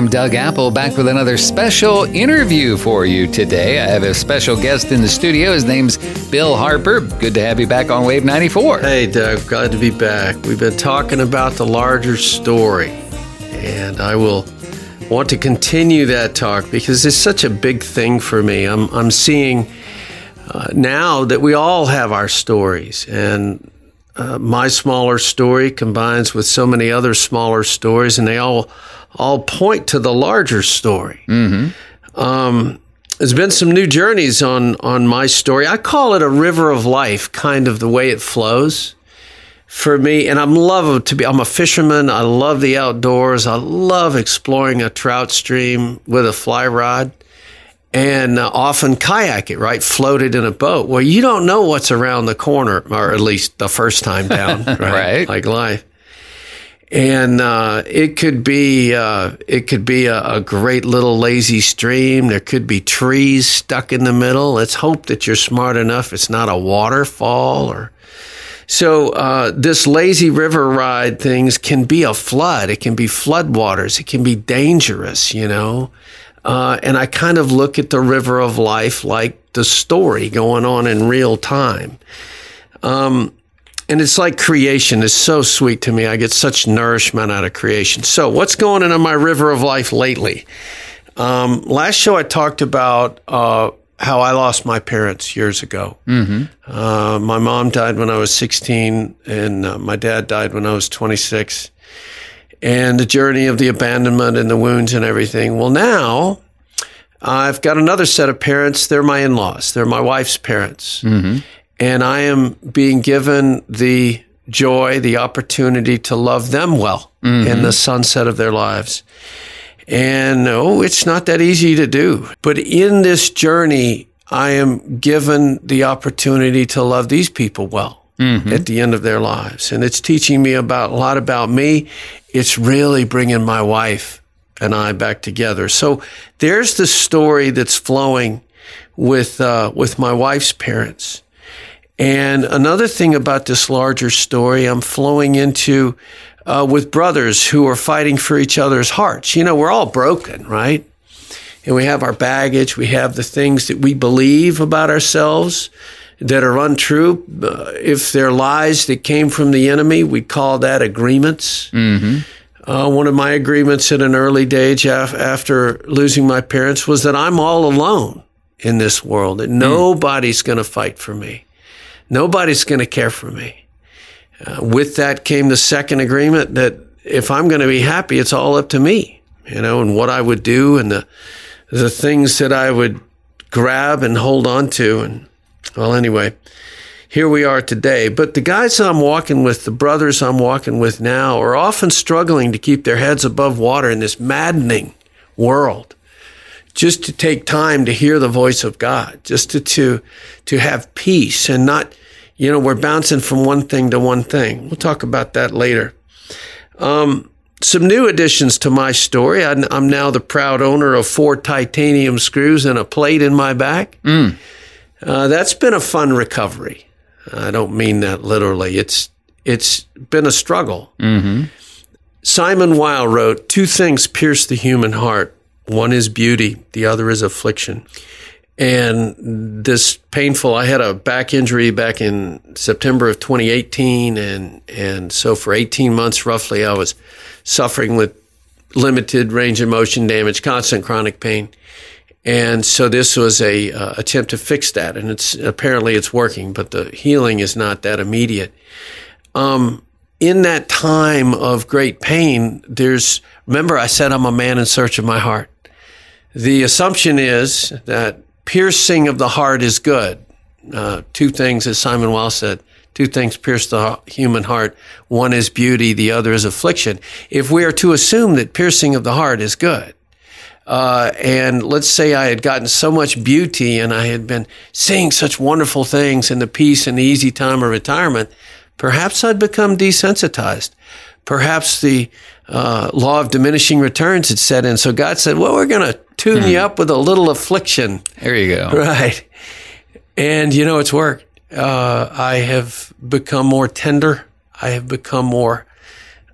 I'm Doug Apple, back with another special interview for you today. I have a special guest in the studio. His name's Bill Harper. Good to have you back on Wave 94. Hey, Doug, glad to be back. We've been talking about the larger story, and I will want to continue that talk because it's such a big thing for me. I'm, I'm seeing uh, now that we all have our stories, and uh, my smaller story combines with so many other smaller stories, and they all all point to the larger story. Mm-hmm. Um, there's been some new journeys on on my story. I call it a river of life, kind of the way it flows for me. And I'm love to be. I'm a fisherman. I love the outdoors. I love exploring a trout stream with a fly rod. And uh, often kayak it, right? Floated in a boat. Well, you don't know what's around the corner, or at least the first time down, right? right. Like life and uh, it could be uh, it could be a, a, great little lazy stream. There could be trees stuck in the middle. Let's hope that you're smart enough. It's not a waterfall or so. Uh, this lazy river ride things can be a flood. It can be floodwaters. It can be dangerous. You know. Uh, and I kind of look at the river of life like the story going on in real time. Um, and it's like creation is so sweet to me. I get such nourishment out of creation. So, what's going on in my river of life lately? Um, last show, I talked about uh, how I lost my parents years ago. Mm-hmm. Uh, my mom died when I was 16, and uh, my dad died when I was 26. And the journey of the abandonment and the wounds and everything. Well, now I've got another set of parents. They're my in laws, they're my wife's parents. Mm-hmm and I am being given the joy, the opportunity to love them well mm-hmm. in the sunset of their lives. And oh, it's not that easy to do. But in this journey, I am given the opportunity to love these people well mm-hmm. at the end of their lives. And it's teaching me about a lot about me. It's really bringing my wife and I back together. So there's the story that's flowing with, uh, with my wife's parents. And another thing about this larger story, I'm flowing into uh, with brothers who are fighting for each other's hearts. You know, we're all broken, right? And we have our baggage, we have the things that we believe about ourselves that are untrue. Uh, if they're lies that came from the enemy, we call that agreements. Mm-hmm. Uh, one of my agreements at an early age af- after losing my parents was that I'm all alone in this world, that mm. nobody's going to fight for me. Nobody's going to care for me. Uh, with that came the second agreement that if I'm going to be happy, it's all up to me, you know, and what I would do and the, the things that I would grab and hold on to. And well, anyway, here we are today. But the guys I'm walking with, the brothers I'm walking with now, are often struggling to keep their heads above water in this maddening world just to take time to hear the voice of God, just to, to, to have peace and not, you know, we're bouncing from one thing to one thing. We'll talk about that later. Um, some new additions to my story. I'm now the proud owner of four titanium screws and a plate in my back. Mm. Uh, that's been a fun recovery. I don't mean that literally. It's it's been a struggle. Mm-hmm. Simone Weil wrote, Two things pierce the human heart one is beauty, the other is affliction. And this painful, I had a back injury back in September of 2018. And, and so for 18 months, roughly, I was suffering with limited range of motion damage, constant chronic pain. And so this was a uh, attempt to fix that, and it's apparently it's working, but the healing is not that immediate. Um, in that time of great pain, there's remember I said I'm a man in search of my heart. The assumption is that piercing of the heart is good. Uh, two things, as Simone Weil said, two things pierce the human heart. One is beauty, the other is affliction. If we are to assume that piercing of the heart is good, uh, and let's say I had gotten so much beauty and I had been seeing such wonderful things in the peace and the easy time of retirement, perhaps I'd become desensitized. Perhaps the uh, law of diminishing returns had set in. So God said, well, we're going to tune you hmm. up with a little affliction. There you go. Right. And, you know, it's worked. Uh, I have become more tender. I have become more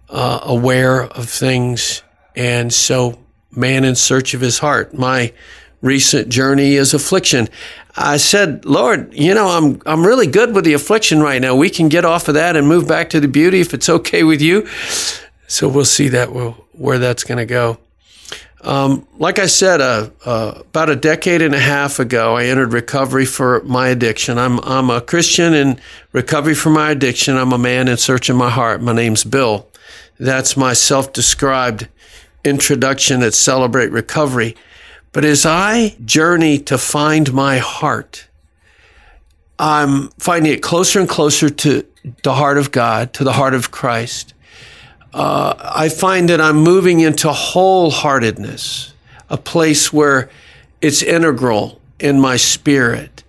uh, aware of things. And so man in search of his heart. My recent journey is affliction. I said, Lord, you know, I'm I'm really good with the affliction right now. We can get off of that and move back to the beauty if it's okay with you. So we'll see that where that's going to go. Um, like I said, uh, uh, about a decade and a half ago, I entered recovery for my addiction. I'm I'm a Christian in recovery for my addiction. I'm a man in search of my heart. My name's Bill. That's my self-described introduction at Celebrate Recovery. But as I journey to find my heart, I'm finding it closer and closer to the heart of God, to the heart of Christ. Uh, I find that I'm moving into wholeheartedness, a place where it's integral in my spirit.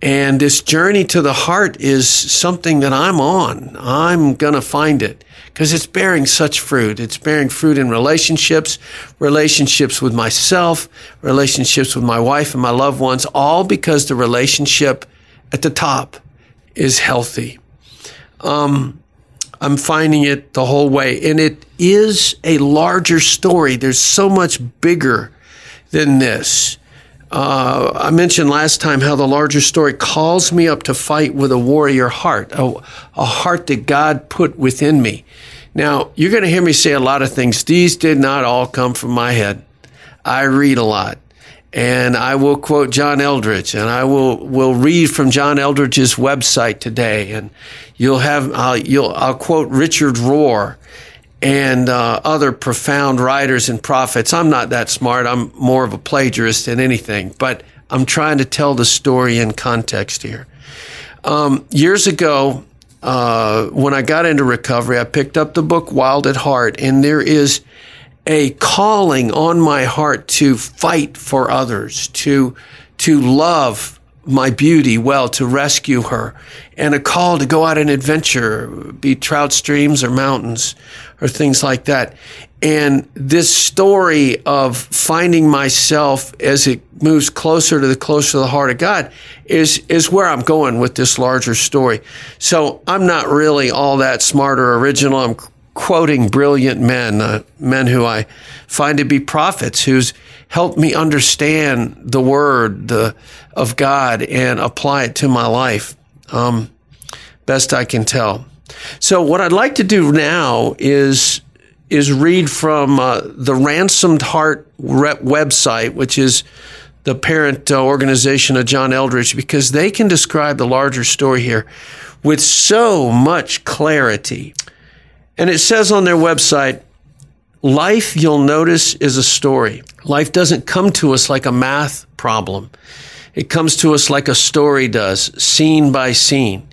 And this journey to the heart is something that I'm on. I'm going to find it because it's bearing such fruit. It's bearing fruit in relationships, relationships with myself, relationships with my wife and my loved ones, all because the relationship at the top is healthy. Um, I'm finding it the whole way. And it is a larger story. There's so much bigger than this. Uh, I mentioned last time how the larger story calls me up to fight with a warrior heart, a, a heart that God put within me. Now, you're going to hear me say a lot of things. These did not all come from my head. I read a lot. And I will quote John Eldredge, and I will will read from John Eldredge's website today, and you'll have I'll, you'll I'll quote Richard Rohr, and uh, other profound writers and prophets. I'm not that smart. I'm more of a plagiarist than anything, but I'm trying to tell the story in context here. Um, years ago, uh, when I got into recovery, I picked up the book Wild at Heart, and there is a calling on my heart to fight for others, to to love my beauty well, to rescue her, and a call to go out and adventure, be trout streams or mountains or things like that. And this story of finding myself as it moves closer to the closer to the heart of God is is where I'm going with this larger story. So I'm not really all that smart or original. I'm quoting brilliant men, uh, men who I find to be prophets, who's helped me understand the word the, of God and apply it to my life. Um, best I can tell. So what I'd like to do now is is read from uh, the Ransomed Heart website, which is the parent uh, organization of John Eldredge, because they can describe the larger story here with so much clarity. And it says on their website, life, you'll notice, is a story. Life doesn't come to us like a math problem. It comes to us like a story does, scene by scene.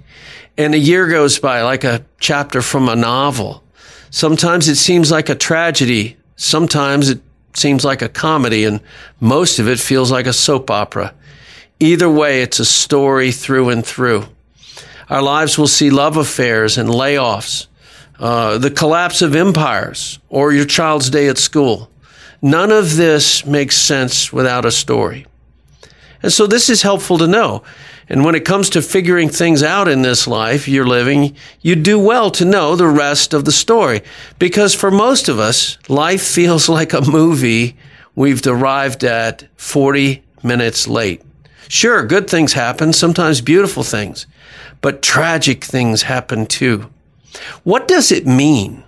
And a year goes by like a chapter from a novel. Sometimes it seems like a tragedy. Sometimes it seems like a comedy and most of it feels like a soap opera. Either way, it's a story through and through. Our lives will see love affairs and layoffs, uh, the collapse of empires, or your child's day at school. None of this makes sense without a story. And so this is helpful to know. And when it comes to figuring things out in this life you're living, you do well to know the rest of the story. Because for most of us, life feels like a movie we've arrived at 40 minutes late. Sure, good things happen, sometimes beautiful things, but tragic things happen too. What does it mean?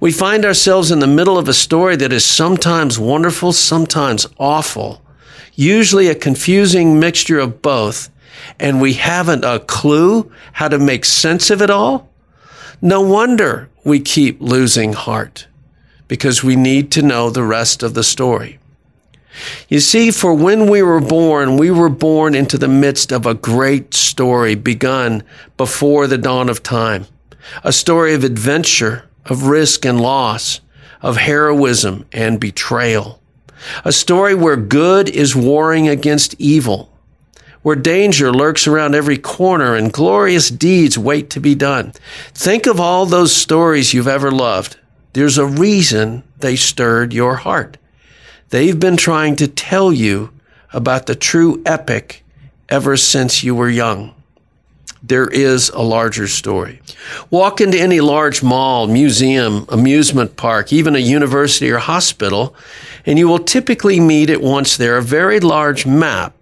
We find ourselves in the middle of a story that is sometimes wonderful, sometimes awful, usually a confusing mixture of both, and we haven't a clue how to make sense of it all. No wonder we keep losing heart because we need to know the rest of the story. You see, for when we were born, we were born into the midst of a great story begun before the dawn of time a story of adventure, of risk and loss, of heroism and betrayal. A story where good is warring against evil, where danger lurks around every corner and glorious deeds wait to be done. Think of all those stories you've ever loved. There's a reason they stirred your heart. They've been trying to tell you about the true epic ever since you were young. there is a larger story. Walk into any large mall, museum, amusement park, even a university or hospital, and you will typically meet at once there a very large map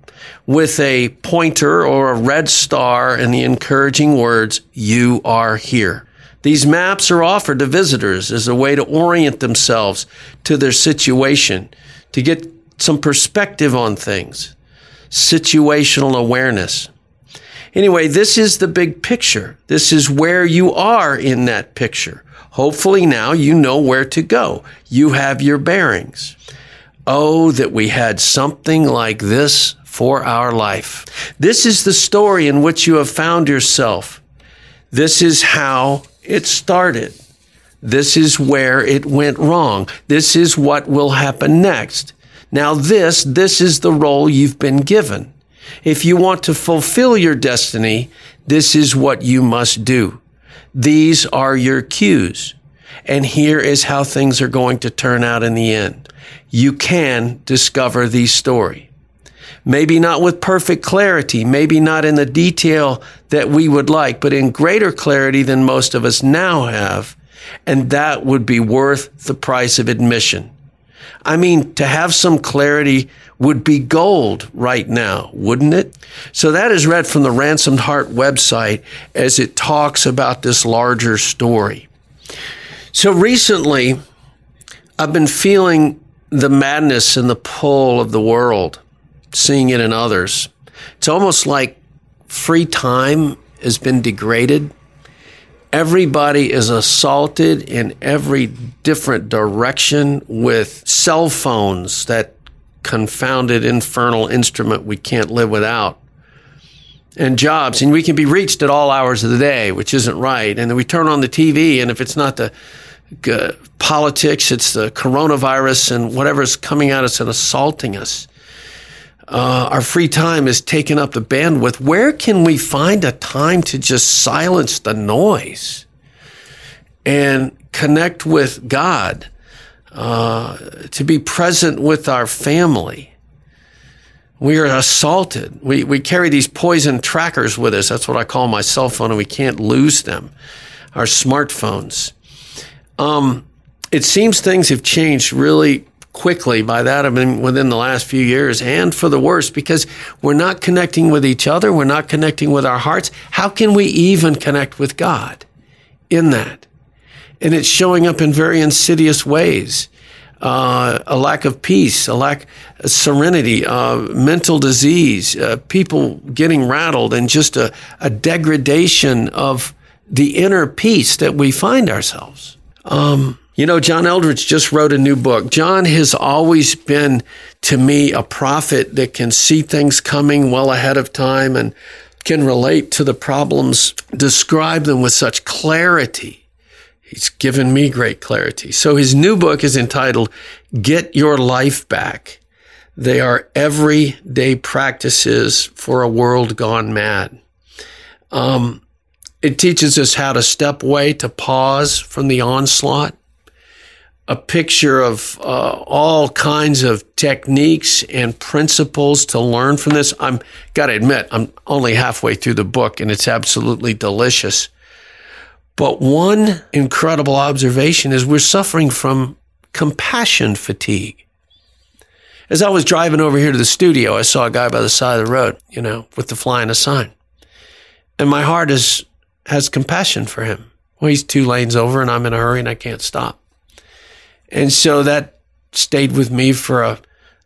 with a pointer or a red star and the encouraging words, You are here. These maps are offered to visitors as a way to orient themselves to their situation, to get some perspective on things, situational awareness. Anyway, this is the big picture. This is where you are in that picture. Hopefully now you know where to go. You have your bearings. Oh, that we had something like this for our life. This is the story in which you have found yourself. This is how it started. This is where it went wrong. This is what will happen next. Now this, this is the role you've been given. If you want to fulfill your destiny, this is what you must do. These are your cues. And here is how things are going to turn out in the end. You can discover the story. Maybe not with perfect clarity, maybe not in the detail that we would like, but in greater clarity than most of us now have. And that would be worth the price of admission. I mean, to have some clarity would be gold right now, wouldn't it? So that is read from the Ransomed Heart website as it talks about this larger story. So recently, I've been feeling the madness and the pull of the world, seeing it in others. It's almost like free time has been degraded everybody is assaulted in every different direction with cell phones, that confounded infernal instrument we can't live without, and jobs. And we can be reached at all hours of the day, which isn't right. And then we turn on the TV, and if it's not the uh, politics, it's the coronavirus and whatever's coming at us and assaulting us uh, our free time is taking up the bandwidth. Where can we find a time to just silence the noise and connect with God, uh, to be present with our family? We are assaulted. We, we carry these poison trackers with us. That's what I call my cell phone, and we can't lose them. Our smartphones. Um, it seems things have changed really quickly. By that, I mean within the last few years and for the worse because we're not connecting with each other. We're not connecting with our hearts. How can we even connect with God in that? And it's showing up in very insidious ways. Uh, a lack of peace, a lack of serenity, uh, mental disease, uh, people getting rattled, and just a, a, degradation of the inner peace that we find ourselves. Um, you know, John Eldredge just wrote a new book. John has always been, to me, a prophet that can see things coming well ahead of time and can relate to the problems, describe them with such clarity. He's given me great clarity. So his new book is entitled Get Your Life Back. They are everyday practices for a world gone mad. Um, it teaches us how to step away, to pause from the onslaught, a picture of uh, all kinds of techniques and principles to learn from this. I'm got to admit, I'm only halfway through the book and it's absolutely delicious. But one incredible observation is we're suffering from compassion fatigue. As I was driving over here to the studio, I saw a guy by the side of the road, you know, with the fly and a sign. And my heart is, has compassion for him. Well, he's two lanes over and I'm in a hurry and I can't stop. And so that stayed with me for a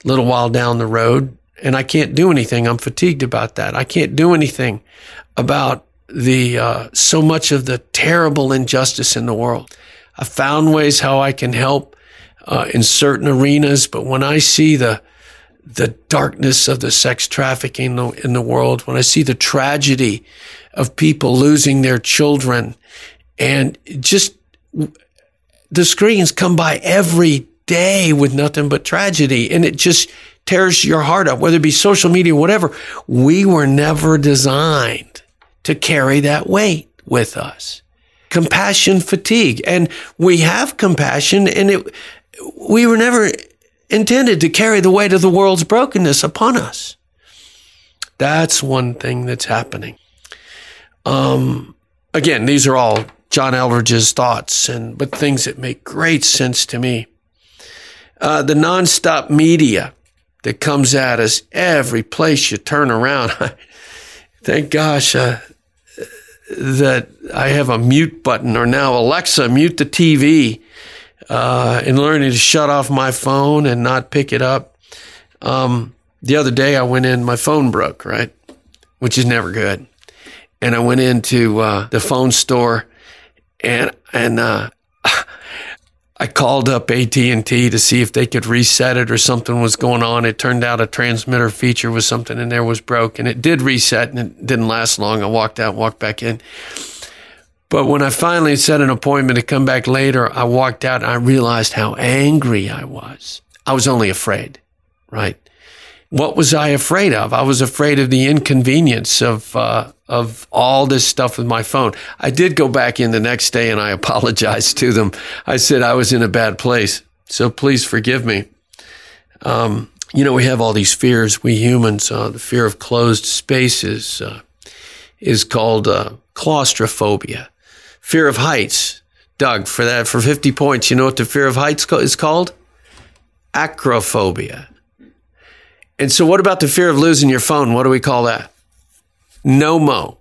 little while down the road. And I can't do anything. I'm fatigued about that. I can't do anything about the uh, so much of the terrible injustice in the world. I found ways how I can help uh, in certain arenas, but when I see the the darkness of the sex trafficking in the world, when I see the tragedy of people losing their children, and just the screens come by every day with nothing but tragedy and it just tears your heart up, whether it be social media or whatever. We were never designed to carry that weight with us. Compassion fatigue. And we have compassion and it, we were never intended to carry the weight of the world's brokenness upon us. That's one thing that's happening. Um, again, these are all John Eldredge's thoughts, and but things that make great sense to me. Uh, the nonstop media that comes at us every place you turn around. Thank gosh uh, that I have a mute button, or now Alexa, mute the TV, uh, and learning to shut off my phone and not pick it up. Um, the other day, I went in, my phone broke, right? Which is never good. And I went into uh, the phone store and and uh, I called up AT and T to see if they could reset it or something was going on. It turned out a transmitter feature was something in there was broke, and it did reset, and it didn't last long. I walked out, walked back in. But when I finally set an appointment to come back later, I walked out and I realized how angry I was. I was only afraid, right? What was I afraid of? I was afraid of the inconvenience of uh, of all this stuff with my phone. I did go back in the next day and I apologized to them. I said I was in a bad place, so please forgive me. Um, you know, we have all these fears. We humans, uh, the fear of closed spaces uh, is called uh, claustrophobia. Fear of heights. Doug, for that, for 50 points, you know what the fear of heights is called? Acrophobia. And so, what about the fear of losing your phone? What do we call that? Nomo.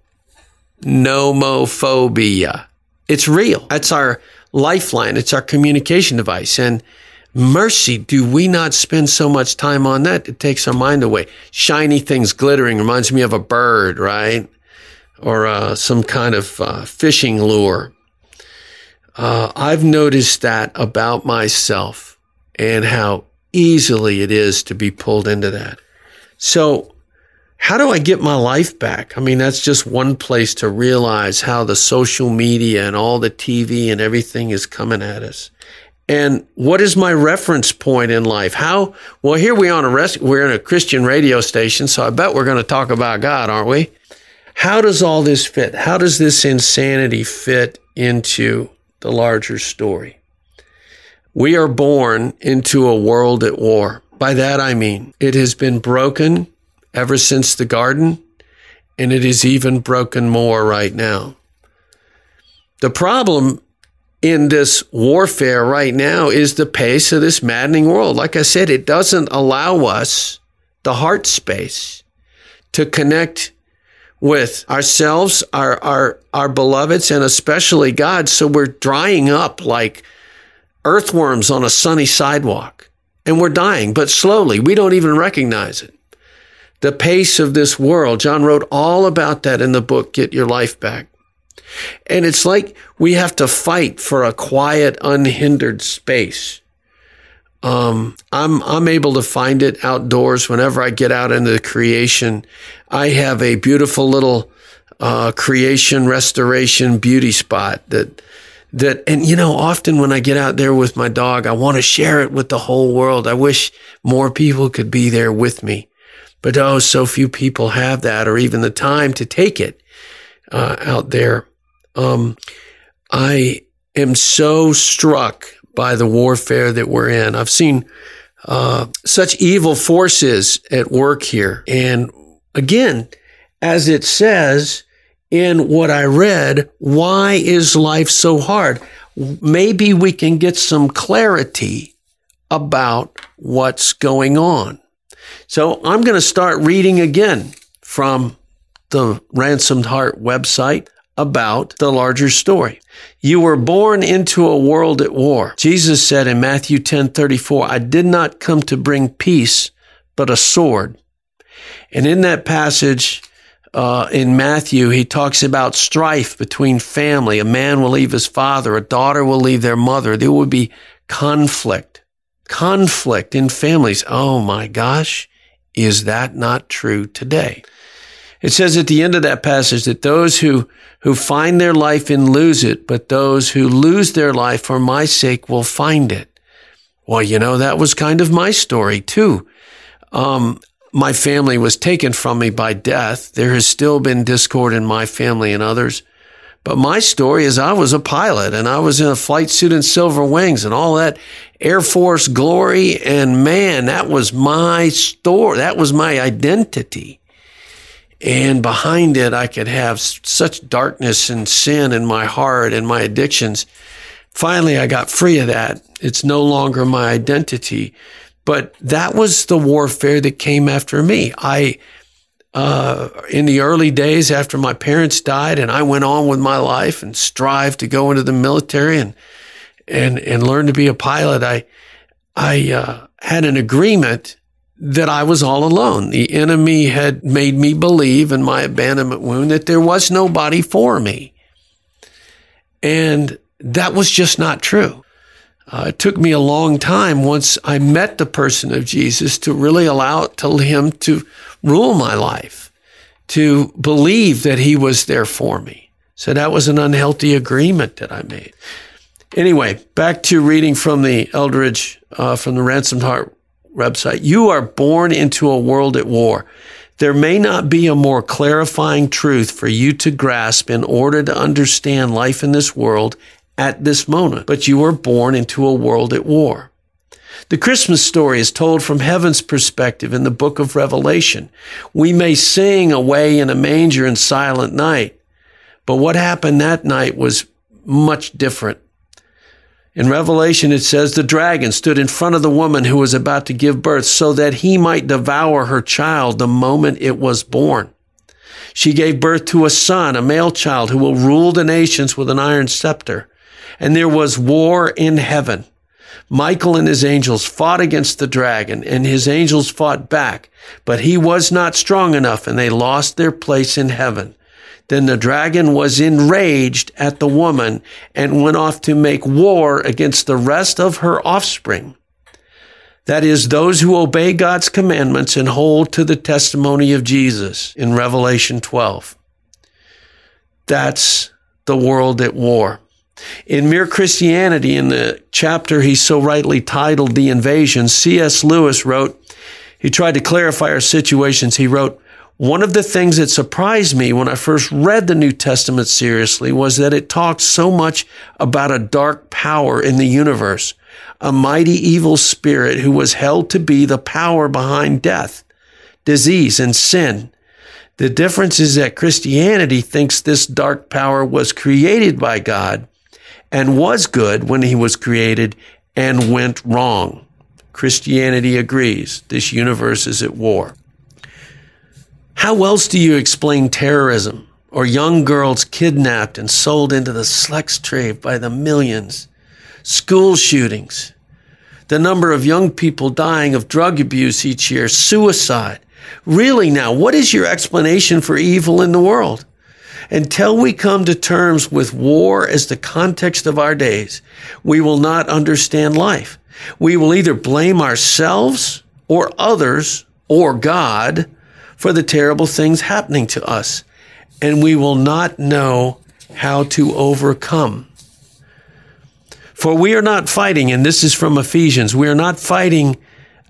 Nomophobia. It's real. That's our lifeline. It's our communication device. And mercy, do we not spend so much time on that? It takes our mind away. Shiny things glittering reminds me of a bird, right? Or uh, some kind of uh, fishing lure. Uh, I've noticed that about myself and how easily it is to be pulled into that. So, how do I get my life back? I mean, that's just one place to realize how the social media and all the TV and everything is coming at us. And what is my reference point in life? How, well, here we on a rest, we're in a Christian radio station, so I bet we're going to talk about God, aren't we? How does all this fit? How does this insanity fit into the larger story? We are born into a world at war. By that I mean it has been broken ever since the garden, and it is even broken more right now. The problem in this warfare right now is the pace of this maddening world. Like I said, it doesn't allow us the heart space to connect with ourselves, our, our, our beloveds, and especially God. So we're drying up like earthworms on a sunny sidewalk. And we're dying, but slowly. We don't even recognize it. The pace of this world. John wrote all about that in the book, Get Your Life Back. And it's like we have to fight for a quiet, unhindered space. Um, I'm I'm able to find it outdoors whenever I get out into the creation. I have a beautiful little uh, creation restoration beauty spot that that, and you know, often when I get out there with my dog, I want to share it with the whole world. I wish more people could be there with me. But oh, so few people have that or even the time to take it uh, out there. Um, I am so struck by the warfare that we're in. I've seen uh, such evil forces at work here. And again, as it says, in what I read, why is life so hard? Maybe we can get some clarity about what's going on. So I'm going to start reading again from the Ransomed Heart website about the larger story. You were born into a world at war. Jesus said in Matthew 10 34, I did not come to bring peace, but a sword. And in that passage, uh, in Matthew, he talks about strife between family. A man will leave his father, a daughter will leave their mother. There will be conflict, conflict in families. Oh my gosh, is that not true today? It says at the end of that passage that those who, who find their life and lose it, but those who lose their life for my sake will find it. Well, you know, that was kind of my story too. Um, my family was taken from me by death. There has still been discord in my family and others. But my story is I was a pilot and I was in a flight suit and silver wings and all that Air Force glory. And man, that was my story. That was my identity. And behind it, I could have such darkness and sin in my heart and my addictions. Finally, I got free of that. It's no longer my identity. But that was the warfare that came after me. I, uh, in the early days after my parents died and I went on with my life and strived to go into the military and, and, and learn to be a pilot, I, I, uh, had an agreement that I was all alone. The enemy had made me believe in my abandonment wound that there was nobody for me. And that was just not true. Uh, it took me a long time once I met the person of Jesus to really allow to him to rule my life, to believe that he was there for me. So that was an unhealthy agreement that I made. Anyway, back to reading from the Eldredge uh, from the Ransomed Heart website. You are born into a world at war. There may not be a more clarifying truth for you to grasp in order to understand life in this world at this moment, but you were born into a world at war. The Christmas story is told from heaven's perspective in the book of Revelation. We may sing away in a manger in silent night, but what happened that night was much different. In Revelation, it says the dragon stood in front of the woman who was about to give birth so that he might devour her child the moment it was born. She gave birth to a son, a male child who will rule the nations with an iron scepter. And there was war in heaven. Michael and his angels fought against the dragon and his angels fought back, but he was not strong enough and they lost their place in heaven. Then the dragon was enraged at the woman and went off to make war against the rest of her offspring. That is, those who obey God's commandments and hold to the testimony of Jesus in Revelation 12. That's the world at war. In Mere Christianity, in the chapter he so rightly titled The Invasion, C.S. Lewis wrote, he tried to clarify our situations. He wrote, one of the things that surprised me when I first read the New Testament seriously was that it talked so much about a dark power in the universe, a mighty evil spirit who was held to be the power behind death, disease, and sin. The difference is that Christianity thinks this dark power was created by God and was good when he was created and went wrong. Christianity agrees this universe is at war. How else do you explain terrorism or young girls kidnapped and sold into the sex trade by the millions? School shootings, the number of young people dying of drug abuse each year, suicide. Really now, what is your explanation for evil in the world? Until we come to terms with war as the context of our days, we will not understand life. We will either blame ourselves or others or God for the terrible things happening to us, and we will not know how to overcome. For we are not fighting, and this is from Ephesians, we are not fighting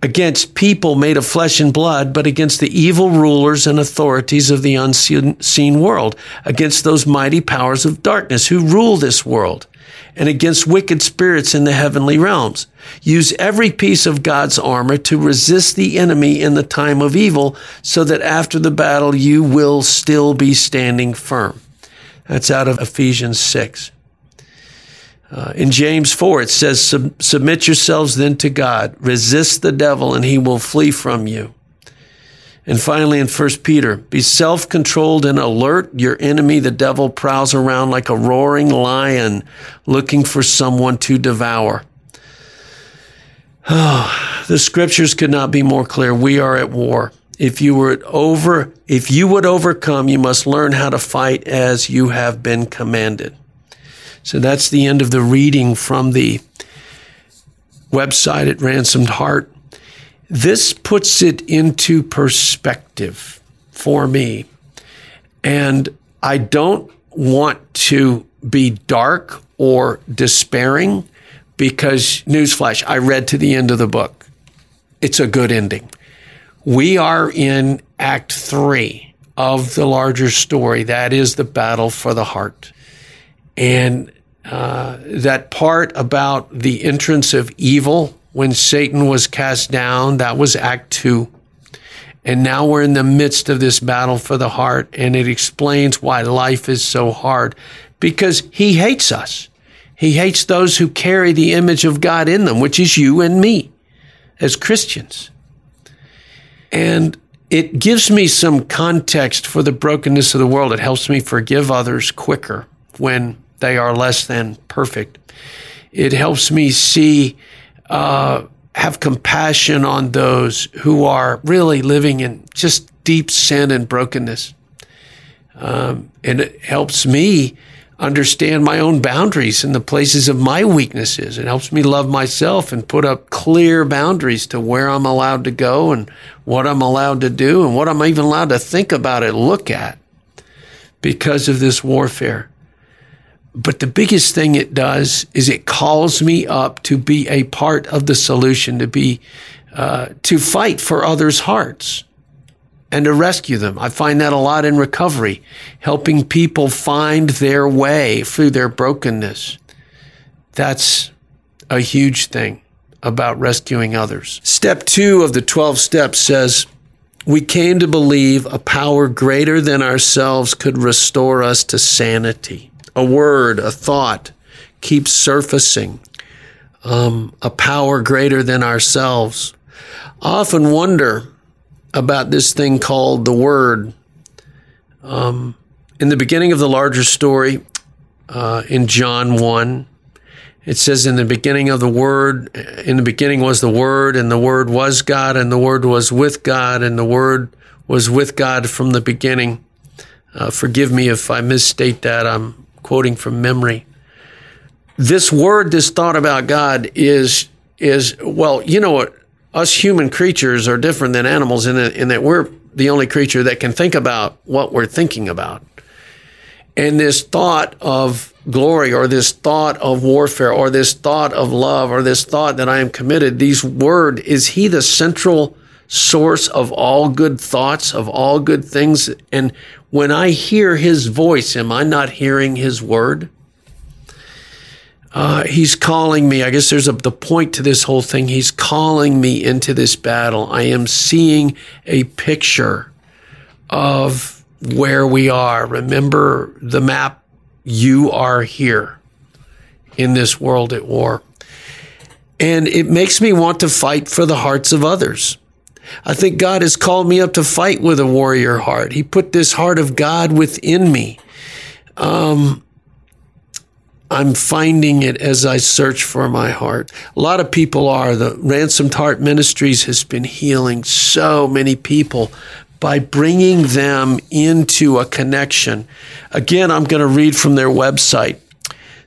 against people made of flesh and blood, but against the evil rulers and authorities of the unseen world, against those mighty powers of darkness who rule this world and against wicked spirits in the heavenly realms. Use every piece of God's armor to resist the enemy in the time of evil so that after the battle you will still be standing firm. That's out of Ephesians 6. Uh, in James 4, it says, Submit yourselves then to God, resist the devil, and he will flee from you. And finally, in 1 Peter, be self controlled and alert. Your enemy, the devil, prowls around like a roaring lion looking for someone to devour. Oh, the scriptures could not be more clear. We are at war. If you were over, if you would overcome, you must learn how to fight as you have been commanded. So that's the end of the reading from the website at Ransomed Heart. This puts it into perspective for me. And I don't want to be dark or despairing because, newsflash, I read to the end of the book. It's a good ending. We are in Act Three of the larger story. That is the battle for the heart. And uh, that part about the entrance of evil when Satan was cast down, that was Act Two. And now we're in the midst of this battle for the heart, and it explains why life is so hard because He hates us. He hates those who carry the image of God in them, which is you and me as Christians. And it gives me some context for the brokenness of the world. It helps me forgive others quicker when they are less than perfect. It helps me see, uh, have compassion on those who are really living in just deep sin and brokenness. Um, and it helps me understand my own boundaries and the places of my weaknesses. It helps me love myself and put up clear boundaries to where I'm allowed to go and what I'm allowed to do and what I'm even allowed to think about and look at because of this warfare. But the biggest thing it does is it calls me up to be a part of the solution, to be, uh, to fight for others' hearts and to rescue them. I find that a lot in recovery, helping people find their way through their brokenness. That's a huge thing about rescuing others. Step two of the 12 steps says, we came to believe a power greater than ourselves could restore us to sanity. A word, a thought keeps surfacing. Um, a power greater than ourselves. I often wonder about this thing called the Word. Um, in the beginning of the larger story, uh, in John 1, it says, In the beginning of the Word, in the beginning was the Word, and the Word was God, and the Word was with God, and the Word was with God from the beginning. Uh, forgive me if I misstate that. I'm quoting from memory. This word, this thought about God is, is, well, you know what? us human creatures are different than animals in, in that we're the only creature that can think about what we're thinking about. And this thought of glory or this thought of warfare or this thought of love or this thought that I am committed, these word, is he the central source of all good thoughts, of all good things? And when I hear his voice, am I not hearing his word? uh, he's calling me. I guess there's a, the point to this whole thing. He's calling me into this battle. I am seeing a picture of where we are. Remember the map. You are here in this world at war. And it makes me want to fight for the hearts of others. I think God has called me up to fight with a warrior heart. He put this heart of God within me. Um, I'm finding it as I search for my heart. A lot of people are. The Ransomed Heart Ministries has been healing so many people by bringing them into a connection. Again, I'm going to read from their website.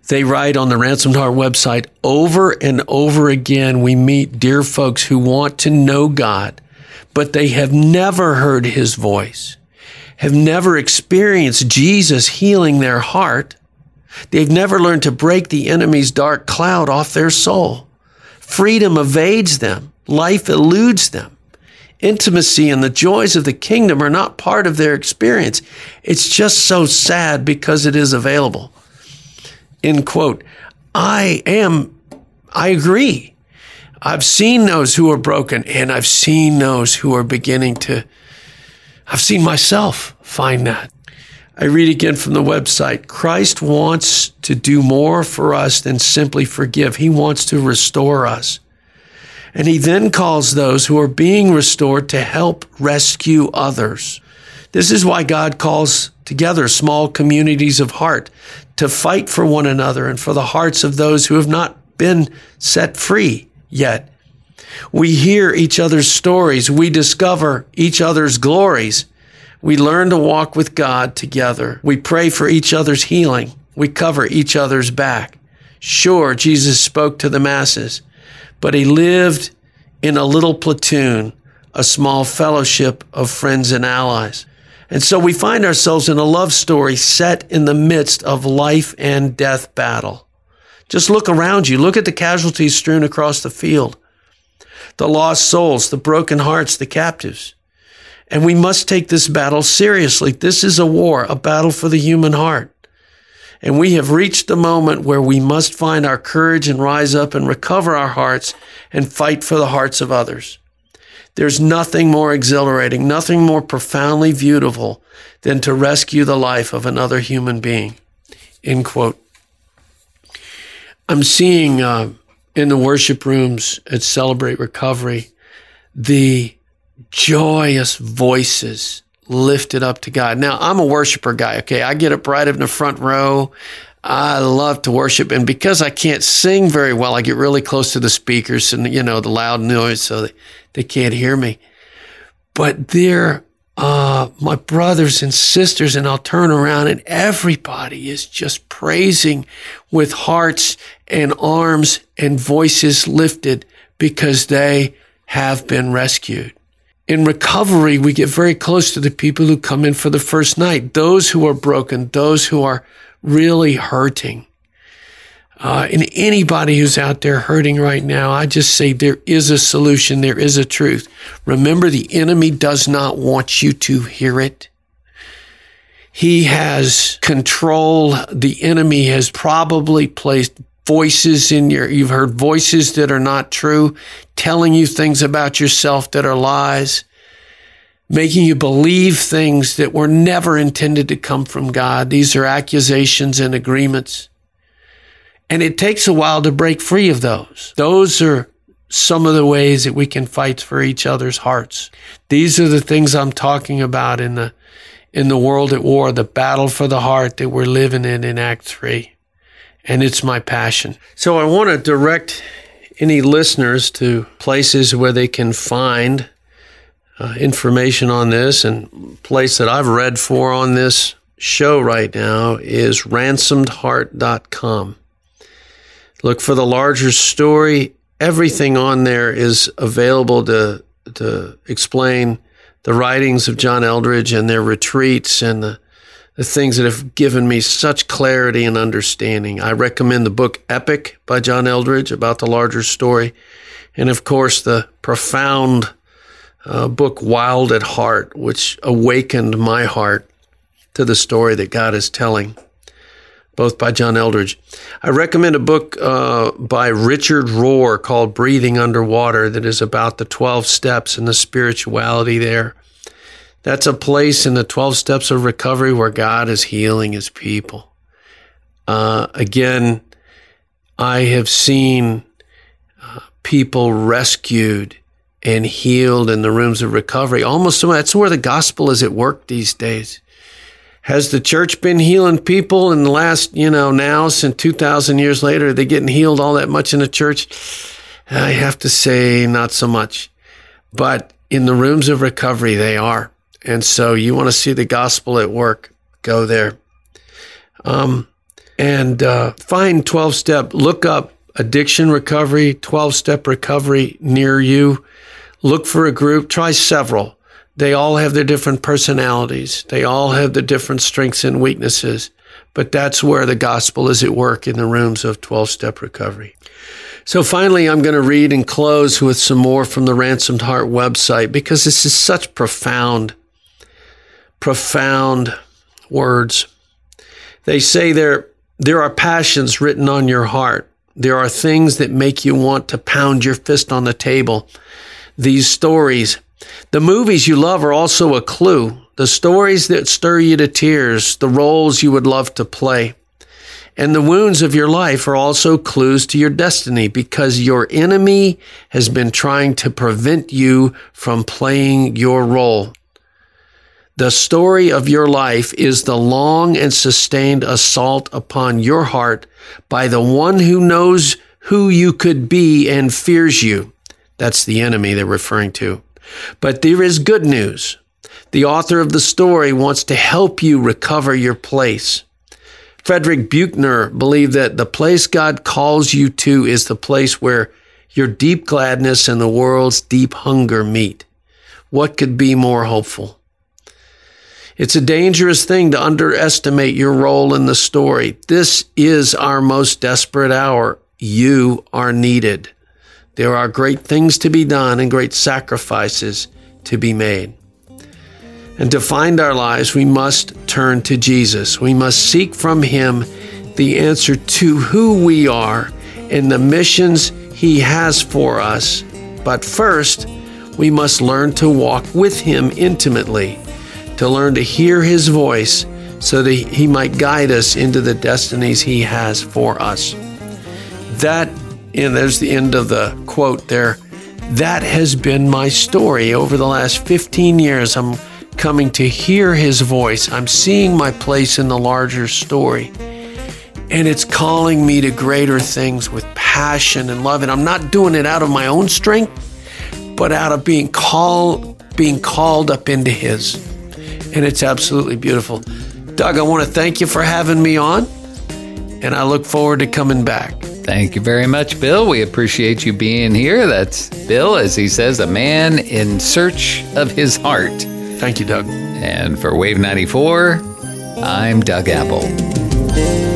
They write on the Ransomed Heart website over and over again, we meet dear folks who want to know God, but they have never heard his voice, have never experienced Jesus healing their heart They've never learned to break the enemy's dark cloud off their soul. Freedom evades them. Life eludes them. Intimacy and the joys of the kingdom are not part of their experience. It's just so sad because it is available. End quote. I am, I agree. I've seen those who are broken and I've seen those who are beginning to, I've seen myself find that. I read again from the website Christ wants to do more for us than simply forgive, He wants to restore us. And He then calls those who are being restored to help rescue others. This is why God calls together small communities of heart to fight for one another and for the hearts of those who have not been set free yet. We hear each other's stories. We discover each other's glories. We learn to walk with God together. We pray for each other's healing. We cover each other's back. Sure, Jesus spoke to the masses, but he lived in a little platoon, a small fellowship of friends and allies. And so we find ourselves in a love story set in the midst of life and death battle. Just look around you. Look at the casualties strewn across the field. The lost souls, the broken hearts, the captives. And we must take this battle seriously. This is a war, a battle for the human heart. And we have reached the moment where we must find our courage and rise up and recover our hearts and fight for the hearts of others. There's nothing more exhilarating, nothing more profoundly beautiful than to rescue the life of another human being. End quote. I'm seeing uh, in the worship rooms at Celebrate Recovery the joyous voices lifted up to God. Now, I'm a worshiper guy, okay? I get up right in the front row. I love to worship. And because I can't sing very well, I get really close to the speakers and, you know, the loud noise so they, they can't hear me. But they're, uh, my brothers and sisters, and I'll turn around and everybody is just praising with hearts and arms and voices lifted because they have been rescued. In recovery, we get very close to the people who come in for the first night, those who are broken, those who are really hurting. Uh, and anybody who's out there hurting right now, I just say there is a solution, there is a truth. Remember, the enemy does not want you to hear it. He has control. The enemy has probably placed voices in your, you've heard voices that are not true, telling you things about yourself that are lies, making you believe things that were never intended to come from God. These are accusations and agreements. And it takes a while to break free of those. Those are some of the ways that we can fight for each other's hearts. These are the things I'm talking about in the in the world at war, the battle for the heart that we're living in in Act 3 and it's my passion. So I want to direct any listeners to places where they can find uh, information on this and place that I've read for on this show right now is ransomedheart.com. Look for the larger story. Everything on there is available to to explain the writings of John Eldredge and their retreats and the the things that have given me such clarity and understanding. I recommend the book Epic by John Eldredge about the larger story. And of course, the profound uh, book Wild at Heart, which awakened my heart to the story that God is telling, both by John Eldredge. I recommend a book uh, by Richard Rohr called Breathing Underwater that is about the 12 steps and the spirituality there. That's a place in the 12 steps of recovery where God is healing his people. Uh, again, I have seen uh, people rescued and healed in the rooms of recovery. Almost so that's where the gospel is at work these days. Has the church been healing people in the last, you know, now since 2,000 years later? Are they getting healed all that much in the church? I have to say, not so much. But in the rooms of recovery, they are. And so you want to see the gospel at work, go there. Um, and uh, find 12 step, look up addiction recovery, 12 step recovery near you. Look for a group, try several. They all have their different personalities, they all have the different strengths and weaknesses. But that's where the gospel is at work in the rooms of 12 step recovery. So finally, I'm going to read and close with some more from the Ransomed Heart website because this is such profound profound words. They say there, there are passions written on your heart. There are things that make you want to pound your fist on the table. These stories, the movies you love are also a clue. The stories that stir you to tears, the roles you would love to play. And the wounds of your life are also clues to your destiny because your enemy has been trying to prevent you from playing your role. The story of your life is the long and sustained assault upon your heart by the one who knows who you could be and fears you. That's the enemy they're referring to. But there is good news. The author of the story wants to help you recover your place. Frederick Buechner believed that the place God calls you to is the place where your deep gladness and the world's deep hunger meet. What could be more hopeful? It's a dangerous thing to underestimate your role in the story. This is our most desperate hour. You are needed. There are great things to be done and great sacrifices to be made. And to find our lives, we must turn to Jesus. We must seek from Him the answer to who we are and the missions He has for us. But first, we must learn to walk with Him intimately, to learn to hear His voice so that He might guide us into the destinies He has for us. That, and there's the end of the quote there. That has been my story over the last 15 years. I'm coming to hear His voice. I'm seeing my place in the larger story. And it's calling me to greater things with passion and love. And I'm not doing it out of my own strength, but out of being called, being called up into His. And it's absolutely beautiful. Doug, I want to thank you for having me on, and I look forward to coming back. Thank you very much, Bill. We appreciate you being here. That's Bill, as he says, a man in search of his heart. Thank you, Doug. And for Wave 94, I'm Doug Apple.